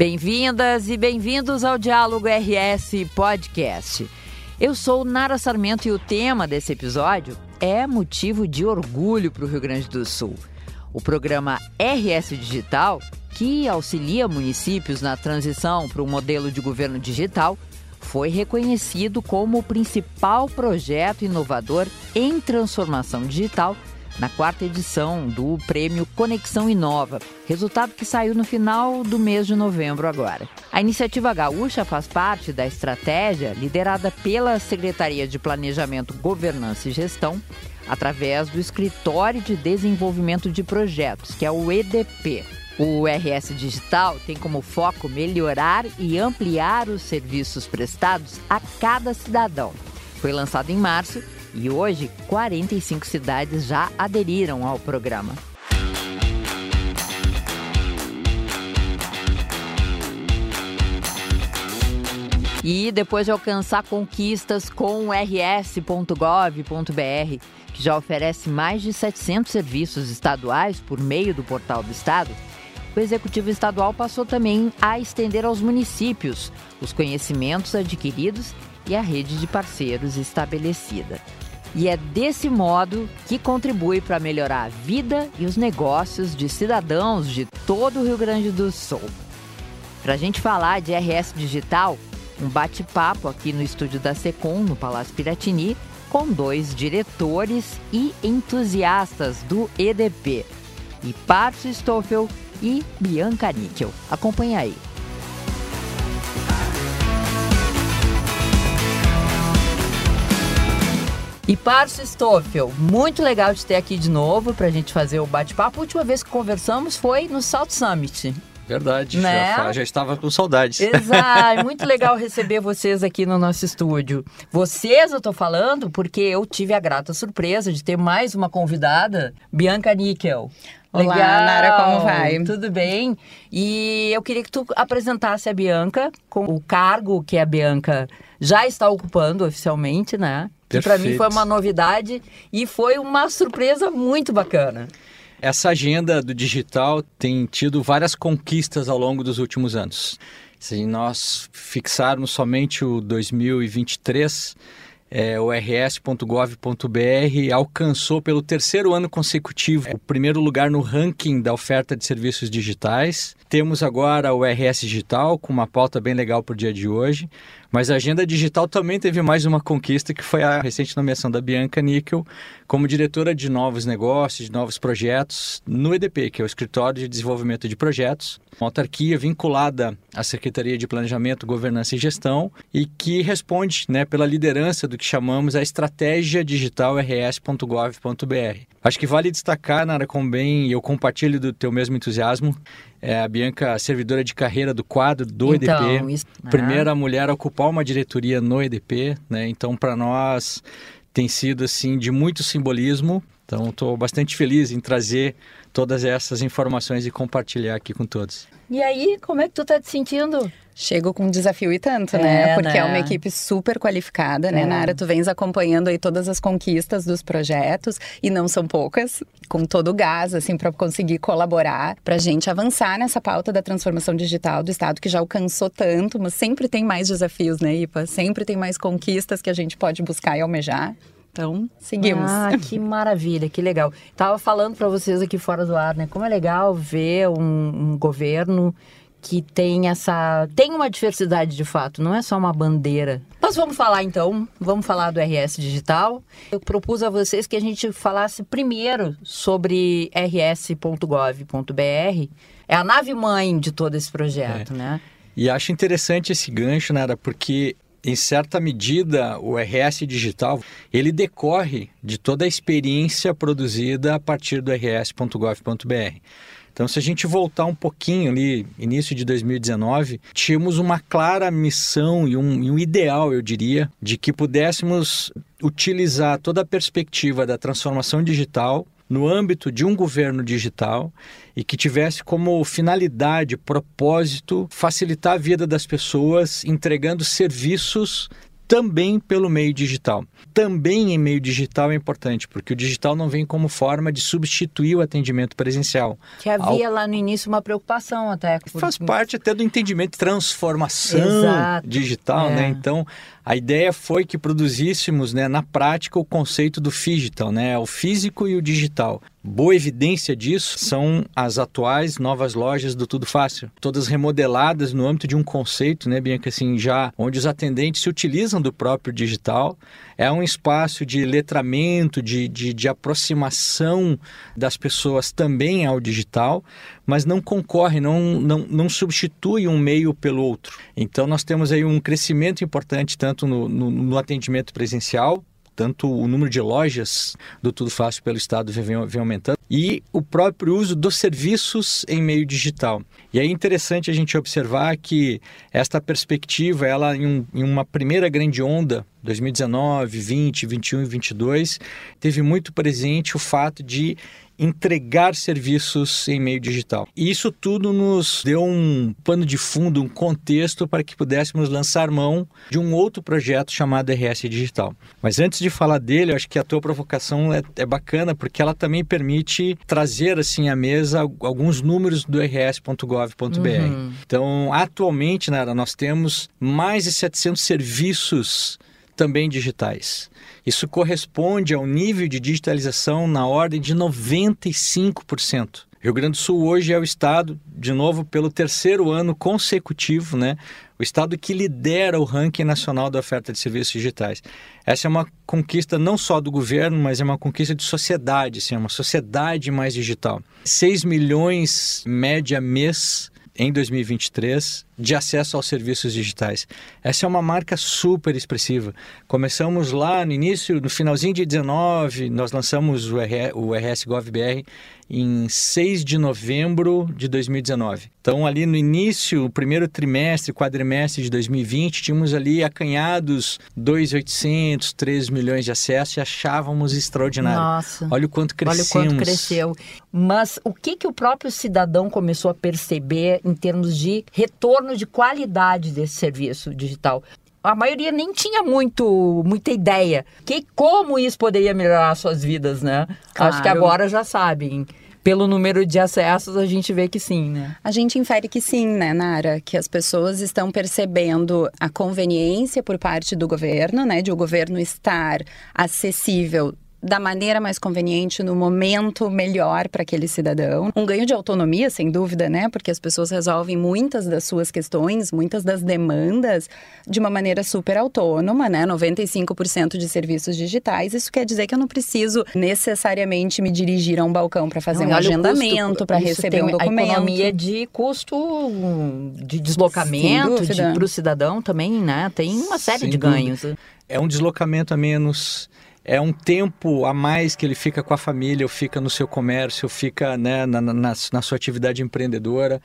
Bem-vindas e bem-vindos ao Diálogo RS Podcast. Eu sou Nara Sarmento e o tema desse episódio é motivo de orgulho para o Rio Grande do Sul. O programa RS Digital, que auxilia municípios na transição para um modelo de governo digital, foi reconhecido como o principal projeto inovador em transformação digital na quarta edição do prêmio Conexão Inova, resultado que saiu no final do mês de novembro agora. A iniciativa gaúcha faz parte da estratégia liderada pela Secretaria de Planejamento, Governança e Gestão, através do Escritório de Desenvolvimento de Projetos, que é o EDP. O RS Digital tem como foco melhorar e ampliar os serviços prestados a cada cidadão. Foi lançado em março e hoje 45 cidades já aderiram ao programa. E depois de alcançar conquistas com o rs.gov.br, que já oferece mais de 700 serviços estaduais por meio do portal do Estado, o Executivo Estadual passou também a estender aos municípios os conhecimentos adquiridos e a rede de parceiros estabelecida. E é desse modo que contribui para melhorar a vida e os negócios de cidadãos de todo o Rio Grande do Sul. Para a gente falar de RS Digital, um bate-papo aqui no estúdio da Secom, no Palácio Piratini, com dois diretores e entusiastas do EDP, Ipárcio Stoffel e Bianca Níquel. Acompanhe aí. E Parso Stoffel, muito legal de ter aqui de novo para a gente fazer o bate-papo. A última vez que conversamos foi no South Summit. Verdade, né? já, já, estava com saudades. Exato, muito legal receber vocês aqui no nosso estúdio. Vocês eu estou falando porque eu tive a grata surpresa de ter mais uma convidada, Bianca Níquel. Olá, Legal. Nara, como vai? Tudo bem? E eu queria que tu apresentasse a Bianca com o cargo que a Bianca já está ocupando oficialmente, né? Que para mim foi uma novidade e foi uma surpresa muito bacana. Essa agenda do digital tem tido várias conquistas ao longo dos últimos anos. Se nós fixarmos somente o 2023, é, o rs.gov.br alcançou pelo terceiro ano consecutivo o primeiro lugar no ranking da oferta de serviços digitais. Temos agora o RS Digital, com uma pauta bem legal para o dia de hoje. Mas a agenda digital também teve mais uma conquista, que foi a recente nomeação da Bianca Níquel como diretora de novos negócios, de novos projetos no EDP, que é o Escritório de Desenvolvimento de Projetos, uma autarquia vinculada à Secretaria de Planejamento, Governança e Gestão e que responde né, pela liderança do que chamamos a Estratégia Digital RS.gov.br. Acho que vale destacar, Nara, com bem, e eu compartilho do teu mesmo entusiasmo, é a Bianca, servidora de carreira do quadro do então, EDP, isso, né? primeira mulher a ocupar uma diretoria no EDP, né? Então, para nós tem sido assim de muito simbolismo. Então, estou bastante feliz em trazer todas essas informações e compartilhar aqui com todos. E aí, como é que tu está te sentindo? Chego com um desafio e tanto, né? É, Porque né? é uma equipe super qualificada, né, é. Nara? Tu vens acompanhando aí todas as conquistas dos projetos e não são poucas, com todo o gás, assim, para conseguir colaborar, para a gente avançar nessa pauta da transformação digital do Estado, que já alcançou tanto, mas sempre tem mais desafios, né, Ipa? Sempre tem mais conquistas que a gente pode buscar e almejar. Então, seguimos. Ah, que maravilha, que legal. Tava falando para vocês aqui fora do ar, né? Como é legal ver um, um governo que tem essa tem uma diversidade de fato, não é só uma bandeira. Nós vamos falar então, vamos falar do RS Digital. Eu propus a vocês que a gente falasse primeiro sobre rs.gov.br. É a nave mãe de todo esse projeto, é. né? E acho interessante esse gancho, Nara, porque em certa medida, o RS digital, ele decorre de toda a experiência produzida a partir do rs.gov.br. Então, se a gente voltar um pouquinho ali, início de 2019, tínhamos uma clara missão e um, e um ideal, eu diria, de que pudéssemos utilizar toda a perspectiva da transformação digital no âmbito de um governo digital e que tivesse como finalidade, propósito, facilitar a vida das pessoas entregando serviços também pelo meio digital. Também em meio digital é importante, porque o digital não vem como forma de substituir o atendimento presencial. Que havia Ao... lá no início uma preocupação até. Por... Faz parte até do entendimento de transformação Exato. digital, né? é. né? Então, a ideia foi que produzíssemos né, na prática o conceito do digital, né, o físico e o digital. Boa evidência disso são as atuais novas lojas do Tudo Fácil, todas remodeladas no âmbito de um conceito, né, Bianca, assim, já onde os atendentes se utilizam do próprio digital. É um espaço de letramento, de, de, de aproximação das pessoas também ao digital, mas não concorre, não, não, não substitui um meio pelo outro. Então, nós temos aí um crescimento importante tanto no, no, no atendimento presencial, tanto o número de lojas do Tudo Fácil pelo Estado vem, vem, aumentando e o próprio uso dos serviços em meio digital. E é interessante a gente observar que esta perspectiva, ela em, um, em uma primeira grande onda, 2019, 20, 21 e 22, teve muito presente o fato de entregar serviços em meio digital. E isso tudo nos deu um pano de fundo, um contexto para que pudéssemos lançar mão de um outro projeto chamado RS Digital. Mas antes de falar dele, eu acho que a tua provocação é, é bacana porque ela também permite trazer assim à mesa alguns números do rs.gov.br. Uhum. Então, atualmente, Nara, nós temos mais de 700 serviços também digitais. Isso corresponde ao nível de digitalização na ordem de 95%. Rio Grande do Sul hoje é o estado, de novo, pelo terceiro ano consecutivo, né? O estado que lidera o ranking nacional da oferta de serviços digitais. Essa é uma conquista não só do governo, mas é uma conquista de sociedade, assim, é uma sociedade mais digital. 6 milhões média mês em 2023 de acesso aos serviços digitais. Essa é uma marca super expressiva. Começamos lá no início, no finalzinho de 19, nós lançamos o, o RS GovBR em 6 de novembro de 2019. Então, ali no início, o primeiro trimestre, quadrimestre de 2020, tínhamos ali acanhados 2.800, 3 milhões de acessos e achávamos extraordinário. Nossa. Olha o quanto crescemos. Olha o quanto cresceu. Mas o que, que o próprio cidadão começou a perceber em termos de retorno de qualidade desse serviço digital? a maioria nem tinha muito muita ideia que como isso poderia melhorar suas vidas, né? Claro. Acho que agora já sabem pelo número de acessos, a gente vê que sim, né? A gente infere que sim, né, Nara? Que as pessoas estão percebendo a conveniência por parte do governo, né? De o governo estar acessível da maneira mais conveniente, no momento melhor para aquele cidadão. Um ganho de autonomia, sem dúvida, né? Porque as pessoas resolvem muitas das suas questões, muitas das demandas de uma maneira super autônoma, né? 95% de serviços digitais. Isso quer dizer que eu não preciso necessariamente me dirigir a um balcão para fazer não, um agendamento, para receber um documento. A economia de custo de deslocamento para o cidadão também, né? Tem uma série sem de dúvida. ganhos. É um deslocamento a menos é um tempo a mais que ele fica com a família, ou fica no seu comércio, ou fica né, na, na, na, sua atividade empreendedora.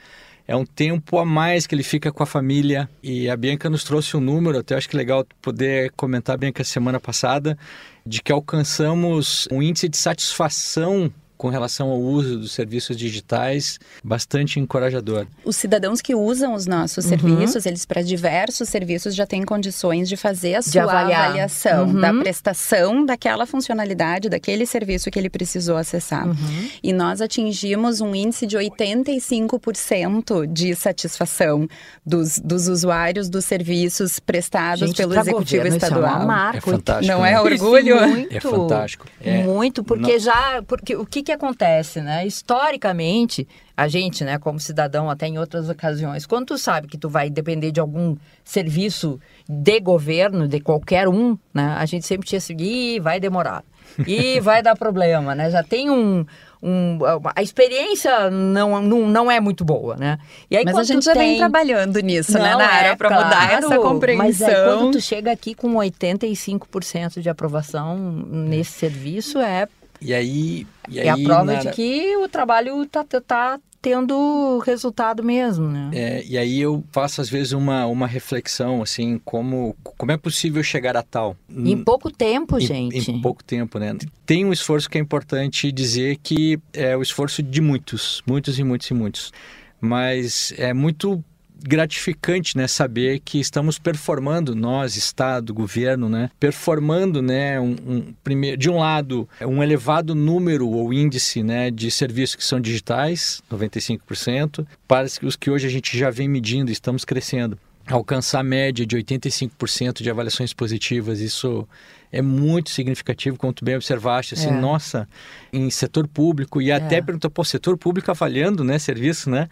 É um tempo a mais que ele fica com a família. E a Bianca nos trouxe um número, até acho que é legal poder comentar, Bianca, semana passada, de que alcançamos um índice de satisfação com relação ao uso dos serviços digitais bastante encorajador. Os cidadãos que usam os nossos uhum. serviços, eles para diversos serviços já têm condições de fazer a de sua avaliar. avaliação uhum. da prestação daquela funcionalidade, daquele serviço que ele precisou acessar. Uhum. E nós atingimos um índice de 85% de satisfação dos, dos usuários dos serviços prestados Gente, pelo Executivo governo, Estadual. Isso é uma marca. É fantástico. Não né? é orgulho? Muito. É fantástico. É. Muito, porque Não. já... Porque o que que acontece, né? Historicamente, a gente, né, como cidadão, até em outras ocasiões, quando tu sabe que tu vai depender de algum serviço de governo, de qualquer um, né, a gente sempre tinha assim, vai demorar. E vai dar problema, né? Já tem um, um, a experiência não, não, não é muito boa, né? E aí, Mas a gente já tem... vem trabalhando nisso, né, não, né, Nara? É, para mudar essa compreensão. Mas aí, quando tu chega aqui com 85% de aprovação nesse serviço, é e aí. E aí, é a prova na... de que o trabalho tá, tá tendo resultado mesmo, né? É, e aí eu faço às vezes uma, uma reflexão, assim, como, como é possível chegar a tal? Em pouco tempo, em, gente. Em pouco tempo, né? Tem um esforço que é importante dizer que é o esforço de muitos, muitos e muitos e muitos. Mas é muito gratificante, né, saber que estamos performando nós, estado, governo, né, performando, né, um, um primeiro, de um lado, um elevado número ou índice, né, de serviços que são digitais, 95%, para os que hoje a gente já vem medindo, estamos crescendo alcançar a média de 85% de avaliações positivas, isso é muito significativo, como tu bem observaste, assim, é. nossa, em setor público, e até é. perguntou, pô, setor público avaliando, né, serviço, né?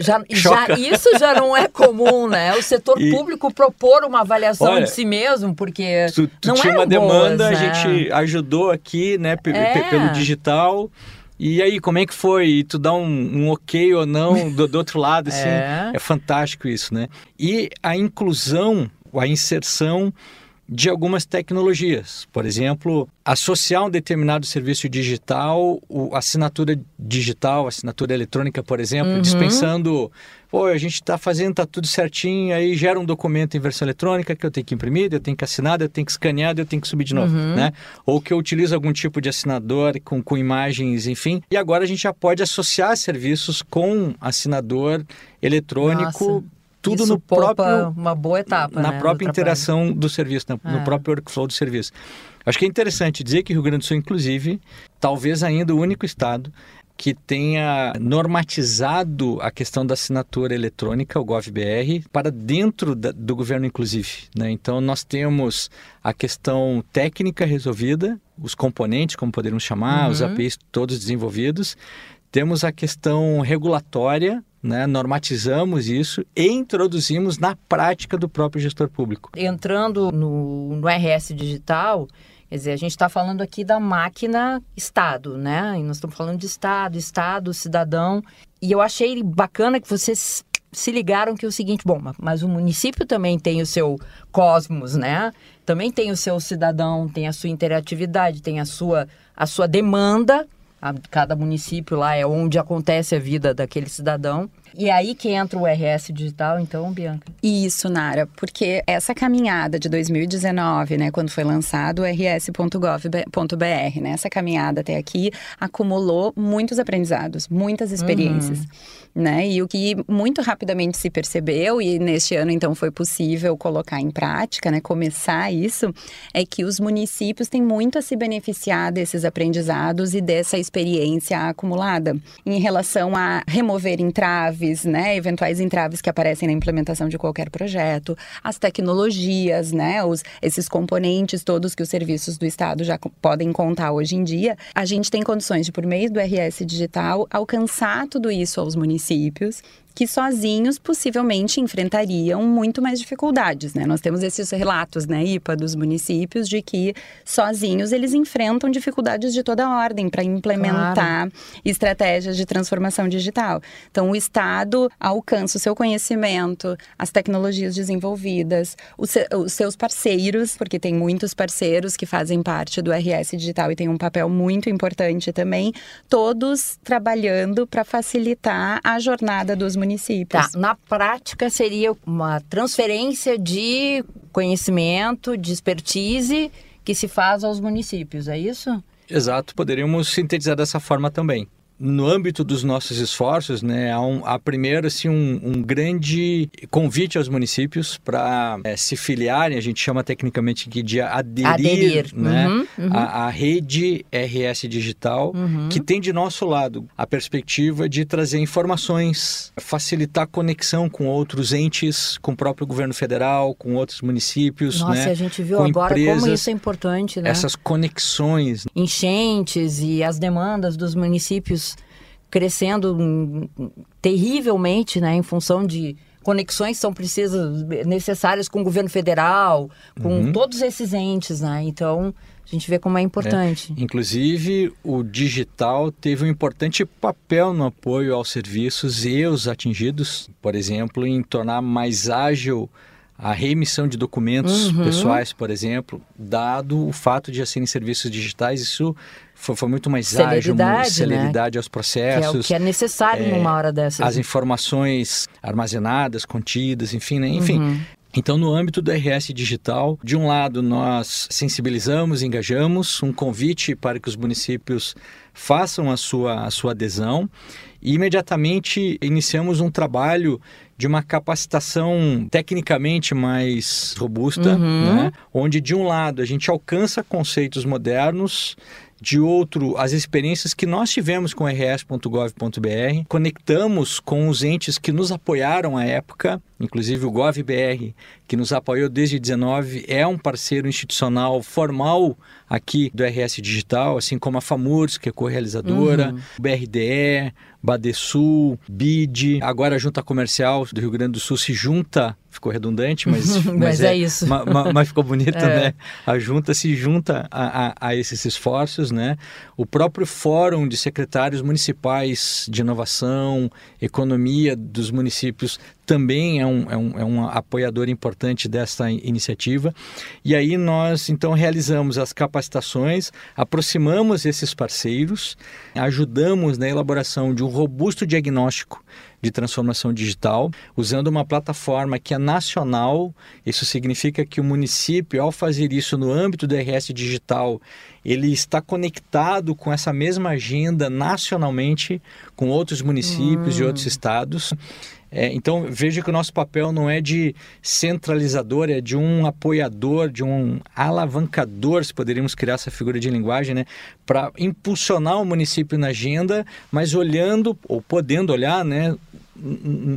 Já, já, isso já não é comum, né? O setor e... público propor uma avaliação Olha, de si mesmo, porque tu, tu não tinha uma demanda, né? a gente ajudou aqui, né, é. pelo digital, e aí, como é que foi? E tu dá um, um ok ou não do, do outro lado, assim, é. é fantástico isso, né? E a inclusão, a inserção de algumas tecnologias. Por exemplo, associar um determinado serviço digital, assinatura digital, assinatura eletrônica, por exemplo, uhum. dispensando, pô, a gente está fazendo, está tudo certinho, aí gera um documento em versão eletrônica que eu tenho que imprimir, eu tenho que assinar, eu tenho que escanear, eu tenho que subir de novo, uhum. né? Ou que eu utilizo algum tipo de assinador com, com imagens, enfim. E agora a gente já pode associar serviços com assinador eletrônico. Nossa tudo Isso no próprio uma boa etapa na né, própria interação do serviço, no, é. no próprio workflow do serviço. Acho que é interessante dizer que Rio Grande do Sul, inclusive, talvez ainda o único estado que tenha normatizado a questão da assinatura eletrônica, o GovBR, para dentro da, do governo, inclusive. Né? Então, nós temos a questão técnica resolvida, os componentes, como poderíamos chamar, uhum. os APIs todos desenvolvidos. Temos a questão regulatória, né, normatizamos isso e introduzimos na prática do próprio gestor público. Entrando no, no RS digital, quer dizer, a gente está falando aqui da máquina Estado, né? E nós estamos falando de Estado, Estado, cidadão. E eu achei bacana que vocês se ligaram que é o seguinte, bom, mas o município também tem o seu cosmos, né? Também tem o seu cidadão, tem a sua interatividade, tem a sua, a sua demanda a, cada município lá é onde acontece a vida daquele cidadão. E é aí que entra o RS digital, então, Bianca? Isso, Nara, porque essa caminhada de 2019, né, quando foi lançado o rs.gov.br, né, essa caminhada até aqui acumulou muitos aprendizados, muitas experiências. Uhum. Né? E o que muito rapidamente se percebeu, e neste ano então foi possível colocar em prática, né, começar isso, é que os municípios têm muito a se beneficiar desses aprendizados e dessa experiência acumulada em relação a remover entraves, né, eventuais entraves que aparecem na implementação de qualquer projeto, as tecnologias, né, os, esses componentes todos que os serviços do Estado já podem contar hoje em dia, a gente tem condições de, por meio do RS Digital, alcançar tudo isso aos municípios que sozinhos possivelmente enfrentariam muito mais dificuldades, né? Nós temos esses relatos, né, IPA, dos municípios, de que sozinhos eles enfrentam dificuldades de toda ordem para implementar claro. estratégias de transformação digital. Então, o Estado alcança o seu conhecimento, as tecnologias desenvolvidas, os, os seus parceiros, porque tem muitos parceiros que fazem parte do RS Digital e tem um papel muito importante também, todos trabalhando para facilitar a jornada dos municípios. Tá. Na prática, seria uma transferência de conhecimento, de expertise que se faz aos municípios, é isso? Exato, poderíamos sintetizar dessa forma também no âmbito dos nossos esforços, né, há, um, há primeiro assim, um, um grande convite aos municípios para é, se filiarem, a gente chama tecnicamente aqui de aderir, aderir. Né, uhum, uhum. À, rede RS Digital, uhum. que tem de nosso lado a perspectiva de trazer informações, facilitar a conexão com outros entes, com o próprio governo federal, com outros municípios. Nossa, né, a gente viu agora empresas, como isso é importante, né? Essas conexões. Enchentes e as demandas dos municípios crescendo terrivelmente, né, em função de conexões são precisas necessárias com o governo federal, com uhum. todos esses entes, né? Então, a gente vê como é importante. É. Inclusive, o digital teve um importante papel no apoio aos serviços e os atingidos, por exemplo, em tornar mais ágil a reemissão de documentos uhum. pessoais, por exemplo, dado o fato de já serem serviços digitais, isso foi, foi muito mais ágil, celeridade né? aos processos. Que é o que é necessário é, numa hora dessas. As informações armazenadas, contidas, enfim, né? enfim. Uhum. Então, no âmbito do RS Digital, de um lado, nós sensibilizamos, engajamos, um convite para que os municípios façam a sua, a sua adesão e imediatamente iniciamos um trabalho de uma capacitação tecnicamente mais robusta, uhum. né? onde de um lado a gente alcança conceitos modernos de outro as experiências que nós tivemos com rs.gov.br, conectamos com os entes que nos apoiaram à época, inclusive o GovBR, que nos apoiou desde 19, é um parceiro institucional formal aqui do RS Digital, assim como a FAMURS, que é co-realizadora, uhum. o BRDE, Badesul, BID, agora a Junta Comercial do Rio Grande do Sul se junta, ficou redundante, mas, mas, mas é, é, isso. Ma, ma, mas ficou bonito, é. né? A junta se junta a, a, a, esses esforços, né? O próprio Fórum de Secretários Municipais de Inovação, Economia dos municípios também é um, é um, é um apoiador importante dessa iniciativa. E aí nós, então, realizamos as capacitações, aproximamos esses parceiros, ajudamos na elaboração de um robusto diagnóstico de transformação digital, usando uma plataforma que é nacional. Isso significa que o município, ao fazer isso no âmbito do RS Digital, ele está conectado com essa mesma agenda nacionalmente com outros municípios hum. e outros estados. É, então veja que o nosso papel não é de centralizador, é de um apoiador, de um alavancador, se poderíamos criar essa figura de linguagem, né, para impulsionar o município na agenda, mas olhando ou podendo olhar, né,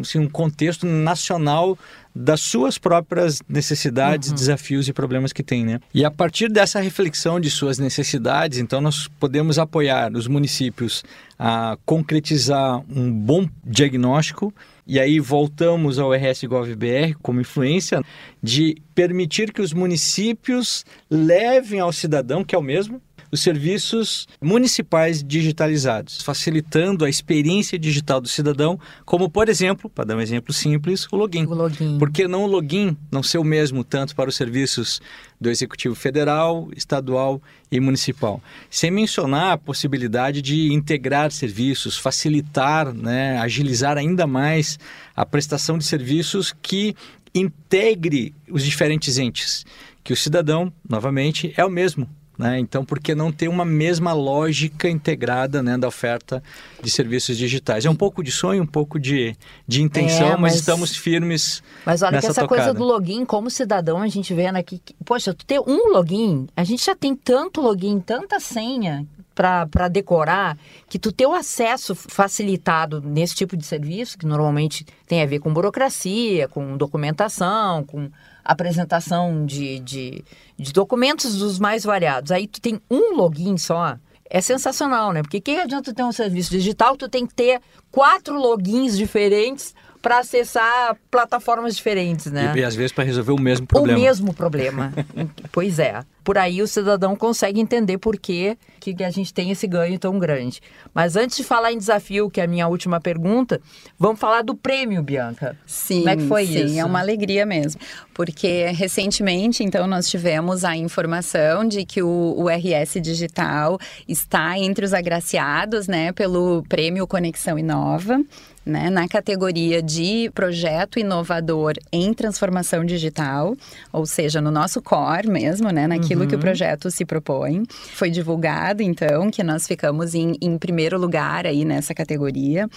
assim, um contexto nacional das suas próprias necessidades, uhum. desafios e problemas que tem, né? E a partir dessa reflexão de suas necessidades, então nós podemos apoiar os municípios a concretizar um bom diagnóstico e aí voltamos ao RS GovBR como influência de permitir que os municípios levem ao cidadão, que é o mesmo, os serviços municipais digitalizados, facilitando a experiência digital do cidadão, como, por exemplo, para dar um exemplo simples, o login. O login. Por que não o login não ser o mesmo tanto para os serviços do Executivo Federal, Estadual e Municipal? Sem mencionar a possibilidade de integrar serviços, facilitar, né, agilizar ainda mais a prestação de serviços que integre os diferentes entes. Que o cidadão, novamente, é o mesmo né? Então, por que não ter uma mesma lógica integrada né, da oferta de serviços digitais? É um pouco de sonho, um pouco de, de intenção, é, mas, mas, estamos firmes. Mas olha que essa tocada. coisa do login, como cidadão, a gente vendo aqui. Que, poxa, tu ter um login, a gente já tem tanto login, tanta senha para decorar, que tu ter o acesso facilitado nesse tipo de serviço, que normalmente tem a ver com burocracia, com documentação, com apresentação de, de, de documentos dos mais variados. Aí tu tem um login só, é sensacional, né? Porque que adianta ter um serviço digital, tu tem que ter quatro logins diferentes para acessar plataformas diferentes, né? E, e às vezes para resolver o mesmo problema. O mesmo problema. pois é. Por aí o cidadão consegue entender por que, que a gente tem esse ganho tão grande. Mas antes de falar em desafio, que é a minha última pergunta, vamos falar do prêmio, Bianca. Sim, Como é que foi sim, isso? é uma alegria mesmo. Porque recentemente, então, nós tivemos a informação de que o, o RS Digital está entre os agraciados, né, pelo prêmio Conexão Inova né, na categoria de projeto inovador em transformação digital, ou seja, no nosso core mesmo, né, naquilo uhum. que o uhum. projeto se propõe. Foi divulgado, então, que nós ficamos em, em primeiro lugar aí nessa categoria.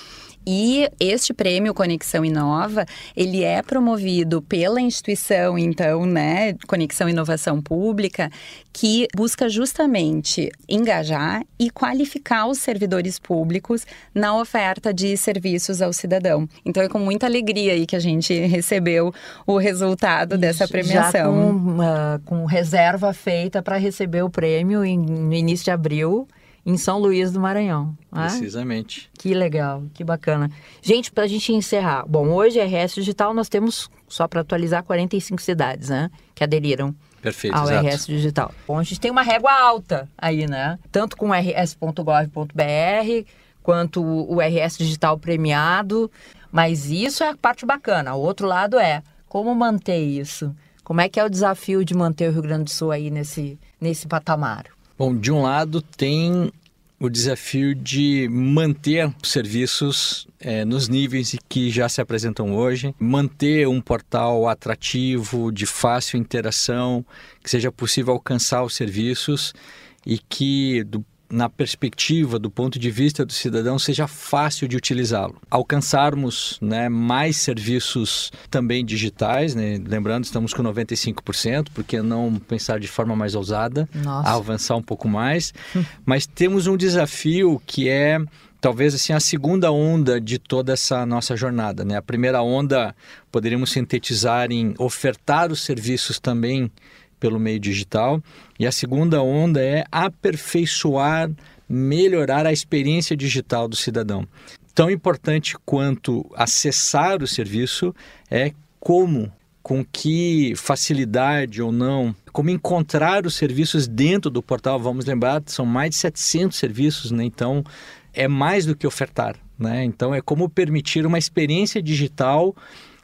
E este prêmio Conexão Inova, ele é promovido pela instituição, então, né, Conexão Inovação Pública, que busca justamente engajar e qualificar os servidores públicos na oferta de serviços ao cidadão. Então é com muita alegria aí que a gente recebeu o resultado Isso, dessa premiação. Já com, uh, com reserva feita para receber o prêmio em, no início de abril em São Luís do Maranhão. Né? Precisamente. Que legal, que bacana. Gente, para a gente encerrar, bom, hoje RS Digital nós temos, só para atualizar, 45 cidades, né, que aderiram Perfeito, ao exato. RS Digital. Bom, a gente tem uma régua alta aí, né, tanto com rs.gov.br quanto o RS Digital premiado, mas isso é a parte bacana. O outro lado é como manter isso. Como é que é o desafio de manter o Rio Grande do Sul aí nesse, nesse patamar? Bom, de um lado tem o desafio de manter os serviços é, nos níveis que já se apresentam hoje, manter um portal atrativo, de fácil interação, que seja possível alcançar os serviços e que, do na perspectiva, do ponto de vista do cidadão, seja fácil de utilizá-lo. Alcançarmos né, mais serviços também digitais, né? lembrando, estamos com 95%, porque não pensar de forma mais ousada, avançar um pouco mais. Mas temos um desafio que é talvez assim a segunda onda de toda essa nossa jornada, né? A primeira onda poderíamos sintetizar em ofertar os serviços também pelo meio digital. E a segunda onda é aperfeiçoar, melhorar a experiência digital do cidadão. Tão importante quanto acessar o serviço é como, com que facilidade ou não, como encontrar os serviços dentro do portal. Vamos lembrar, são mais de 700 serviços, né? então é mais do que ofertar. Né? Então é como permitir uma experiência digital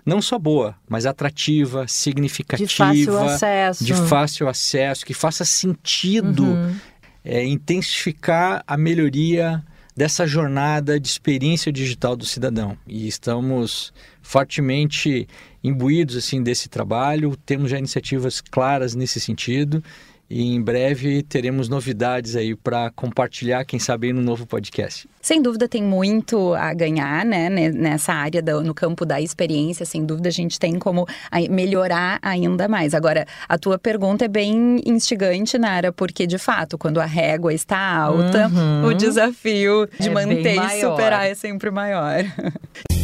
não só boa, mas atrativa, significativa, de fácil acesso, de fácil acesso que faça sentido uhum. é, intensificar a melhoria dessa jornada de experiência digital do cidadão. E estamos fortemente imbuídos assim desse trabalho, temos já iniciativas claras nesse sentido e em breve teremos novidades aí para compartilhar, quem sabe no novo podcast. Sem dúvida tem muito a ganhar, né, nessa área do, no campo da experiência, sem dúvida a gente tem como melhorar ainda mais. Agora, a tua pergunta é bem instigante, Nara, porque de fato, quando a régua está alta, uhum. o desafio de é manter e superar é sempre maior.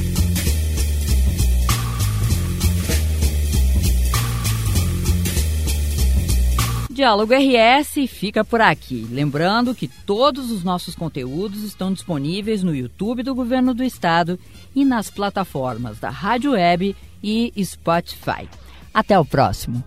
Diálogo RS fica por aqui. Lembrando que todos os nossos conteúdos estão disponíveis no YouTube do Governo do Estado e nas plataformas da Rádio Web e Spotify. Até o próximo.